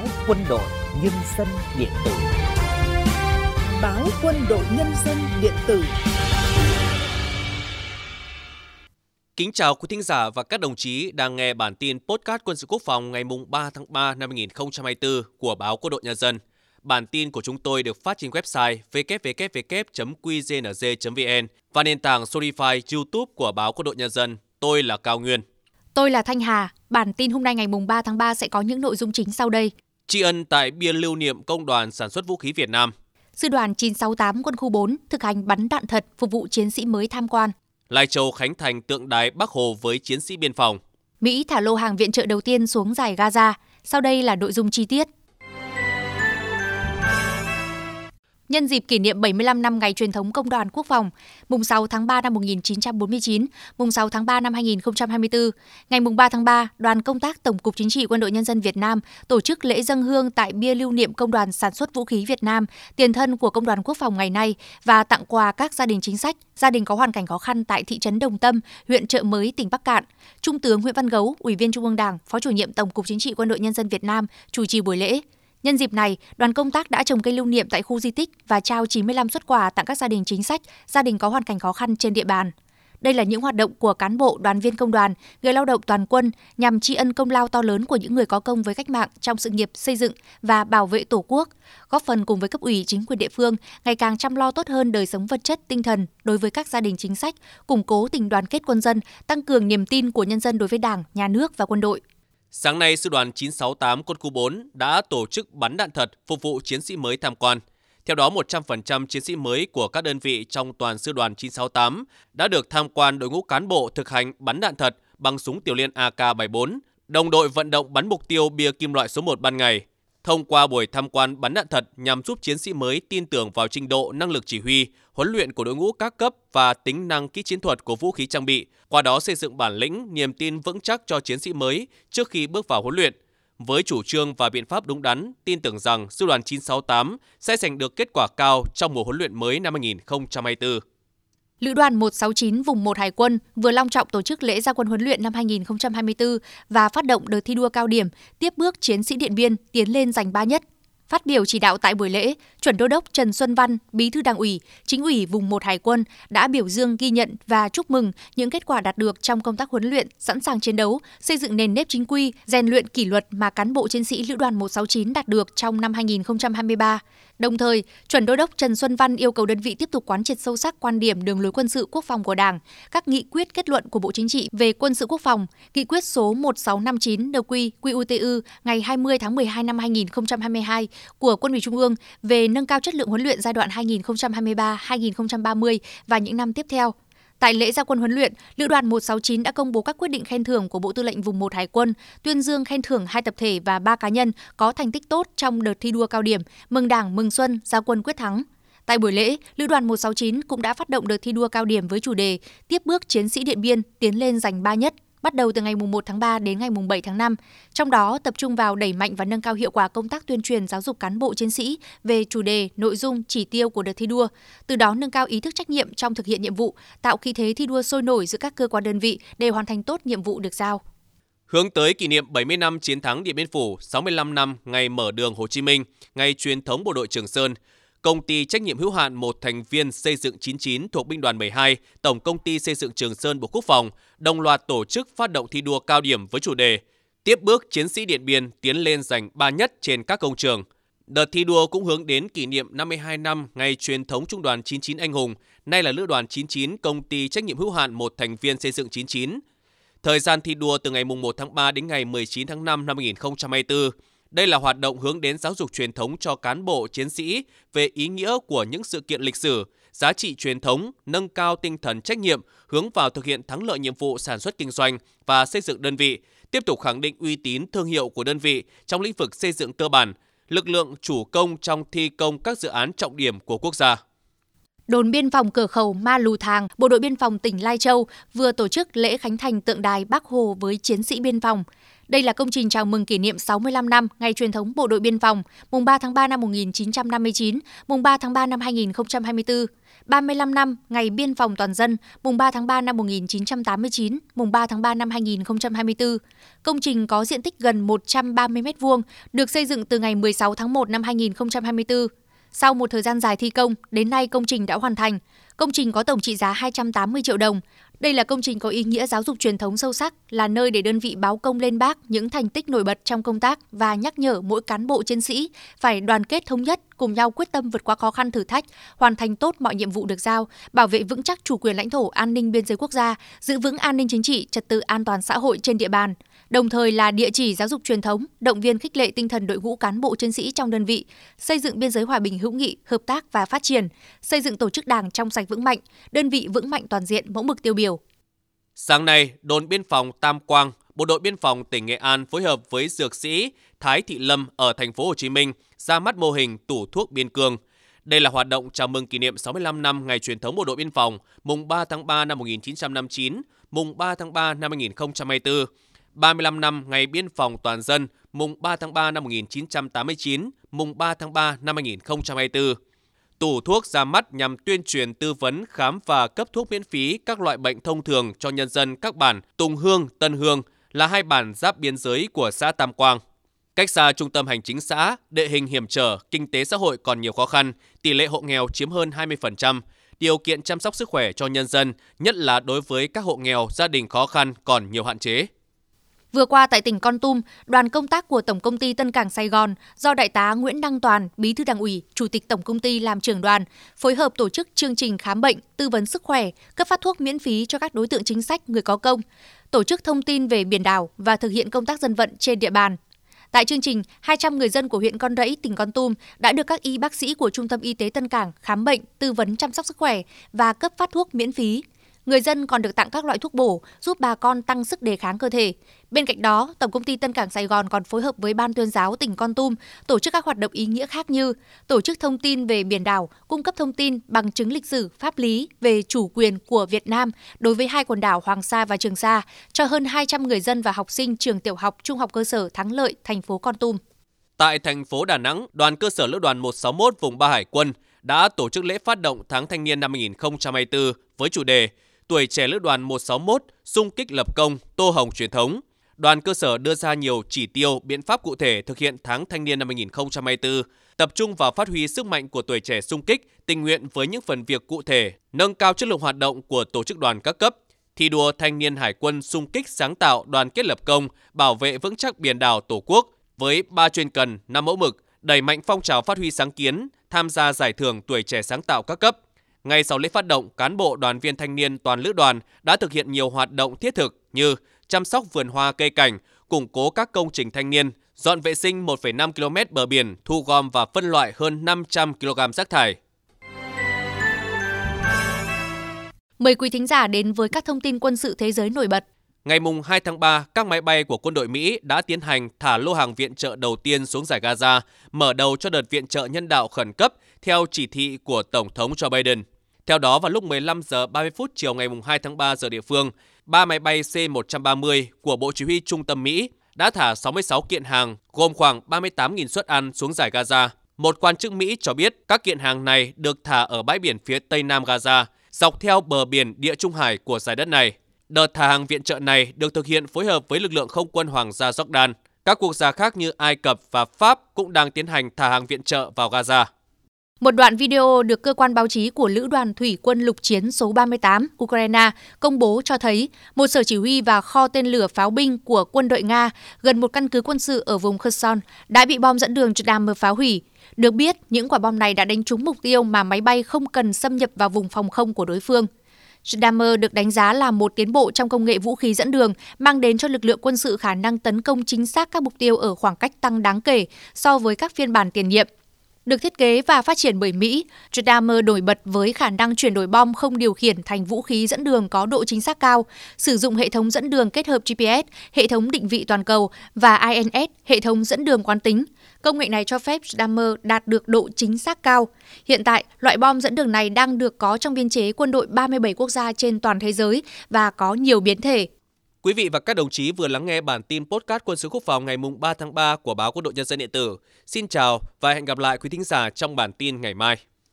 báo quân đội nhân dân điện tử báo quân đội nhân dân điện tử Kính chào quý thính giả và các đồng chí đang nghe bản tin podcast quân sự quốc phòng ngày 3 tháng 3 năm 2024 của báo Quân đội Nhân dân. Bản tin của chúng tôi được phát trên website www.qznz.vn và nền tảng Spotify, YouTube của báo Quân đội Nhân dân. Tôi là Cao Nguyên. Tôi là Thanh Hà. Bản tin hôm nay ngày 3 tháng 3 sẽ có những nội dung chính sau đây. Tri ân tại bia lưu niệm Công đoàn Sản xuất Vũ khí Việt Nam. Sư đoàn 968 quân khu 4 thực hành bắn đạn thật phục vụ chiến sĩ mới tham quan. Lai Châu khánh thành tượng đài Bắc Hồ với chiến sĩ biên phòng. Mỹ thả lô hàng viện trợ đầu tiên xuống giải Gaza. Sau đây là nội dung chi tiết. Nhân dịp kỷ niệm 75 năm ngày truyền thống Công đoàn Quốc phòng, mùng 6 tháng 3 năm 1949, mùng 6 tháng 3 năm 2024, ngày mùng 3 tháng 3, đoàn công tác Tổng cục Chính trị Quân đội Nhân dân Việt Nam tổ chức lễ dân hương tại bia lưu niệm Công đoàn Sản xuất Vũ khí Việt Nam, tiền thân của Công đoàn Quốc phòng ngày nay và tặng quà các gia đình chính sách, gia đình có hoàn cảnh khó khăn tại thị trấn Đồng Tâm, huyện Trợ Mới, tỉnh Bắc Cạn. Trung tướng Nguyễn Văn Gấu, Ủy viên Trung ương Đảng, Phó chủ nhiệm Tổng cục Chính trị Quân đội Nhân dân Việt Nam chủ trì buổi lễ. Nhân dịp này, đoàn công tác đã trồng cây lưu niệm tại khu di tích và trao 95 xuất quà tặng các gia đình chính sách, gia đình có hoàn cảnh khó khăn trên địa bàn. Đây là những hoạt động của cán bộ, đoàn viên công đoàn, người lao động toàn quân nhằm tri ân công lao to lớn của những người có công với cách mạng trong sự nghiệp xây dựng và bảo vệ Tổ quốc, góp phần cùng với cấp ủy chính quyền địa phương ngày càng chăm lo tốt hơn đời sống vật chất, tinh thần đối với các gia đình chính sách, củng cố tình đoàn kết quân dân, tăng cường niềm tin của nhân dân đối với Đảng, nhà nước và quân đội. Sáng nay, Sư đoàn 968 Quân khu 4 đã tổ chức bắn đạn thật phục vụ chiến sĩ mới tham quan. Theo đó, 100% chiến sĩ mới của các đơn vị trong toàn Sư đoàn 968 đã được tham quan đội ngũ cán bộ thực hành bắn đạn thật bằng súng tiểu liên AK-74, đồng đội vận động bắn mục tiêu bia kim loại số 1 ban ngày, Thông qua buổi tham quan bắn đạn thật nhằm giúp chiến sĩ mới tin tưởng vào trình độ năng lực chỉ huy, huấn luyện của đội ngũ các cấp và tính năng kỹ chiến thuật của vũ khí trang bị, qua đó xây dựng bản lĩnh, niềm tin vững chắc cho chiến sĩ mới trước khi bước vào huấn luyện. Với chủ trương và biện pháp đúng đắn, tin tưởng rằng Sư đoàn 968 sẽ giành được kết quả cao trong mùa huấn luyện mới năm 2024. Lữ đoàn 169 vùng 1 Hải quân vừa long trọng tổ chức lễ gia quân huấn luyện năm 2024 và phát động đợt thi đua cao điểm, tiếp bước chiến sĩ Điện Biên tiến lên giành ba nhất. Phát biểu chỉ đạo tại buổi lễ, chuẩn đô đốc Trần Xuân Văn, Bí thư Đảng ủy, Chính ủy vùng 1 Hải quân đã biểu dương ghi nhận và chúc mừng những kết quả đạt được trong công tác huấn luyện, sẵn sàng chiến đấu, xây dựng nền nếp chính quy, rèn luyện kỷ luật mà cán bộ chiến sĩ Lữ đoàn 169 đạt được trong năm 2023. Đồng thời, chuẩn đô đốc Trần Xuân Văn yêu cầu đơn vị tiếp tục quán triệt sâu sắc quan điểm đường lối quân sự quốc phòng của Đảng, các nghị quyết kết luận của Bộ Chính trị về quân sự quốc phòng, nghị quyết số 1659 nq qutu ngày 20 tháng 12 năm 2022 của Quân ủy Trung ương về nâng cao chất lượng huấn luyện giai đoạn 2023-2030 và những năm tiếp theo. Tại lễ gia quân huấn luyện, Lữ đoàn 169 đã công bố các quyết định khen thưởng của Bộ Tư lệnh Vùng 1 Hải quân, tuyên dương khen thưởng hai tập thể và ba cá nhân có thành tích tốt trong đợt thi đua cao điểm, mừng Đảng, mừng Xuân, gia quân quyết thắng. Tại buổi lễ, Lữ đoàn 169 cũng đã phát động đợt thi đua cao điểm với chủ đề Tiếp bước chiến sĩ Điện Biên tiến lên giành ba nhất, bắt đầu từ ngày 1 tháng 3 đến ngày 7 tháng 5. Trong đó tập trung vào đẩy mạnh và nâng cao hiệu quả công tác tuyên truyền giáo dục cán bộ chiến sĩ về chủ đề, nội dung, chỉ tiêu của đợt thi đua, từ đó nâng cao ý thức trách nhiệm trong thực hiện nhiệm vụ, tạo khí thế thi đua sôi nổi giữa các cơ quan đơn vị để hoàn thành tốt nhiệm vụ được giao. Hướng tới kỷ niệm 70 năm chiến thắng Điện Biên Phủ, 65 năm ngày mở đường Hồ Chí Minh, ngày truyền thống bộ đội Trường Sơn, Công ty trách nhiệm hữu hạn một thành viên xây dựng 99 thuộc binh đoàn 12, Tổng công ty xây dựng Trường Sơn Bộ Quốc phòng đồng loạt tổ chức phát động thi đua cao điểm với chủ đề Tiếp bước chiến sĩ Điện Biên tiến lên giành ba nhất trên các công trường. Đợt thi đua cũng hướng đến kỷ niệm 52 năm ngày truyền thống Trung đoàn 99 Anh Hùng, nay là Lữ đoàn 99 Công ty trách nhiệm hữu hạn một thành viên xây dựng 99. Thời gian thi đua từ ngày 1 tháng 3 đến ngày 19 tháng 5 năm 2024 đây là hoạt động hướng đến giáo dục truyền thống cho cán bộ chiến sĩ về ý nghĩa của những sự kiện lịch sử, giá trị truyền thống, nâng cao tinh thần trách nhiệm, hướng vào thực hiện thắng lợi nhiệm vụ sản xuất kinh doanh và xây dựng đơn vị, tiếp tục khẳng định uy tín thương hiệu của đơn vị trong lĩnh vực xây dựng cơ bản, lực lượng chủ công trong thi công các dự án trọng điểm của quốc gia. Đồn biên phòng cửa khẩu Ma Lù Thàng, Bộ đội biên phòng tỉnh Lai Châu vừa tổ chức lễ khánh thành tượng đài Bắc Hồ với chiến sĩ biên phòng. Đây là công trình chào mừng kỷ niệm 65 năm ngày truyền thống Bộ đội Biên phòng, mùng 3 tháng 3 năm 1959, mùng 3 tháng 3 năm 2024, 35 năm ngày biên phòng toàn dân, mùng 3 tháng 3 năm 1989, mùng 3 tháng 3 năm 2024. Công trình có diện tích gần 130 m2, được xây dựng từ ngày 16 tháng 1 năm 2024. Sau một thời gian dài thi công, đến nay công trình đã hoàn thành. Công trình có tổng trị giá 280 triệu đồng. Đây là công trình có ý nghĩa giáo dục truyền thống sâu sắc, là nơi để đơn vị báo công lên bác những thành tích nổi bật trong công tác và nhắc nhở mỗi cán bộ chiến sĩ phải đoàn kết thống nhất, cùng nhau quyết tâm vượt qua khó khăn thử thách, hoàn thành tốt mọi nhiệm vụ được giao, bảo vệ vững chắc chủ quyền lãnh thổ, an ninh biên giới quốc gia, giữ vững an ninh chính trị, trật tự an toàn xã hội trên địa bàn đồng thời là địa chỉ giáo dục truyền thống, động viên khích lệ tinh thần đội ngũ cán bộ chiến sĩ trong đơn vị, xây dựng biên giới hòa bình hữu nghị, hợp tác và phát triển, xây dựng tổ chức đảng trong sạch vững mạnh, đơn vị vững mạnh toàn diện, mẫu mực tiêu biểu. Sáng nay, đồn biên phòng Tam Quang, Bộ đội biên phòng tỉnh Nghệ An phối hợp với dược sĩ Thái Thị Lâm ở thành phố Hồ Chí Minh ra mắt mô hình tủ thuốc biên cương. Đây là hoạt động chào mừng kỷ niệm 65 năm ngày truyền thống bộ đội biên phòng, mùng 3 tháng 3 năm 1959, mùng 3 tháng 3 năm 2024 35 năm ngày biên phòng toàn dân, mùng 3 tháng 3 năm 1989, mùng 3 tháng 3 năm 2024. Tủ thuốc ra mắt nhằm tuyên truyền tư vấn khám và cấp thuốc miễn phí các loại bệnh thông thường cho nhân dân các bản Tùng Hương, Tân Hương là hai bản giáp biên giới của xã Tam Quang. Cách xa trung tâm hành chính xã, địa hình hiểm trở, kinh tế xã hội còn nhiều khó khăn, tỷ lệ hộ nghèo chiếm hơn 20%, điều kiện chăm sóc sức khỏe cho nhân dân, nhất là đối với các hộ nghèo, gia đình khó khăn còn nhiều hạn chế. Vừa qua tại tỉnh Con Tum, đoàn công tác của Tổng công ty Tân Cảng Sài Gòn do Đại tá Nguyễn Đăng Toàn, Bí thư Đảng ủy, Chủ tịch Tổng công ty làm trưởng đoàn, phối hợp tổ chức chương trình khám bệnh, tư vấn sức khỏe, cấp phát thuốc miễn phí cho các đối tượng chính sách, người có công, tổ chức thông tin về biển đảo và thực hiện công tác dân vận trên địa bàn. Tại chương trình, 200 người dân của huyện Con Rẫy, tỉnh Con Tum đã được các y bác sĩ của Trung tâm Y tế Tân Cảng khám bệnh, tư vấn chăm sóc sức khỏe và cấp phát thuốc miễn phí. Người dân còn được tặng các loại thuốc bổ giúp bà con tăng sức đề kháng cơ thể. Bên cạnh đó, Tổng công ty Tân Cảng Sài Gòn còn phối hợp với Ban tuyên giáo tỉnh Con Tum tổ chức các hoạt động ý nghĩa khác như tổ chức thông tin về biển đảo, cung cấp thông tin bằng chứng lịch sử, pháp lý về chủ quyền của Việt Nam đối với hai quần đảo Hoàng Sa và Trường Sa cho hơn 200 người dân và học sinh trường tiểu học, trung học cơ sở Thắng Lợi, thành phố Con Tum. Tại thành phố Đà Nẵng, đoàn cơ sở lữ đoàn 161 vùng 3 Hải quân đã tổ chức lễ phát động tháng thanh niên năm 2024 với chủ đề tuổi trẻ lữ đoàn 161 xung kích lập công, tô hồng truyền thống. Đoàn cơ sở đưa ra nhiều chỉ tiêu, biện pháp cụ thể thực hiện tháng thanh niên năm 2024, tập trung vào phát huy sức mạnh của tuổi trẻ xung kích, tình nguyện với những phần việc cụ thể, nâng cao chất lượng hoạt động của tổ chức đoàn các cấp, thi đua thanh niên hải quân xung kích sáng tạo đoàn kết lập công, bảo vệ vững chắc biển đảo Tổ quốc với ba chuyên cần, năm mẫu mực, đẩy mạnh phong trào phát huy sáng kiến, tham gia giải thưởng tuổi trẻ sáng tạo các cấp, ngay sau lễ phát động, cán bộ đoàn viên thanh niên toàn lữ đoàn đã thực hiện nhiều hoạt động thiết thực như chăm sóc vườn hoa cây cảnh, củng cố các công trình thanh niên, dọn vệ sinh 1,5 km bờ biển, thu gom và phân loại hơn 500 kg rác thải. Mời quý thính giả đến với các thông tin quân sự thế giới nổi bật. Ngày 2 tháng 3, các máy bay của quân đội Mỹ đã tiến hành thả lô hàng viện trợ đầu tiên xuống giải Gaza, mở đầu cho đợt viện trợ nhân đạo khẩn cấp theo chỉ thị của Tổng thống Joe Biden. Theo đó, vào lúc 15 giờ 30 phút chiều ngày 2 tháng 3 giờ địa phương, ba máy bay C-130 của Bộ Chỉ huy Trung tâm Mỹ đã thả 66 kiện hàng gồm khoảng 38.000 suất ăn xuống giải Gaza. Một quan chức Mỹ cho biết các kiện hàng này được thả ở bãi biển phía tây nam Gaza, dọc theo bờ biển địa Trung Hải của giải đất này. Đợt thả hàng viện trợ này được thực hiện phối hợp với lực lượng không quân Hoàng gia Jordan. Các quốc gia khác như Ai Cập và Pháp cũng đang tiến hành thả hàng viện trợ vào Gaza. Một đoạn video được cơ quan báo chí của Lữ đoàn Thủy quân lục chiến số 38 Ukraine công bố cho thấy một sở chỉ huy và kho tên lửa pháo binh của quân đội Nga gần một căn cứ quân sự ở vùng Kherson đã bị bom dẫn đường Jadam phá hủy. Được biết, những quả bom này đã đánh trúng mục tiêu mà máy bay không cần xâm nhập vào vùng phòng không của đối phương. Jadam được đánh giá là một tiến bộ trong công nghệ vũ khí dẫn đường, mang đến cho lực lượng quân sự khả năng tấn công chính xác các mục tiêu ở khoảng cách tăng đáng kể so với các phiên bản tiền nhiệm. Được thiết kế và phát triển bởi Mỹ, Jadam nổi bật với khả năng chuyển đổi bom không điều khiển thành vũ khí dẫn đường có độ chính xác cao, sử dụng hệ thống dẫn đường kết hợp GPS, hệ thống định vị toàn cầu và INS, hệ thống dẫn đường quán tính. Công nghệ này cho phép Jadam đạt được độ chính xác cao. Hiện tại, loại bom dẫn đường này đang được có trong biên chế quân đội 37 quốc gia trên toàn thế giới và có nhiều biến thể. Quý vị và các đồng chí vừa lắng nghe bản tin podcast quân sự quốc phòng ngày 3 tháng 3 của báo Quân đội Nhân dân điện tử. Xin chào và hẹn gặp lại quý thính giả trong bản tin ngày mai.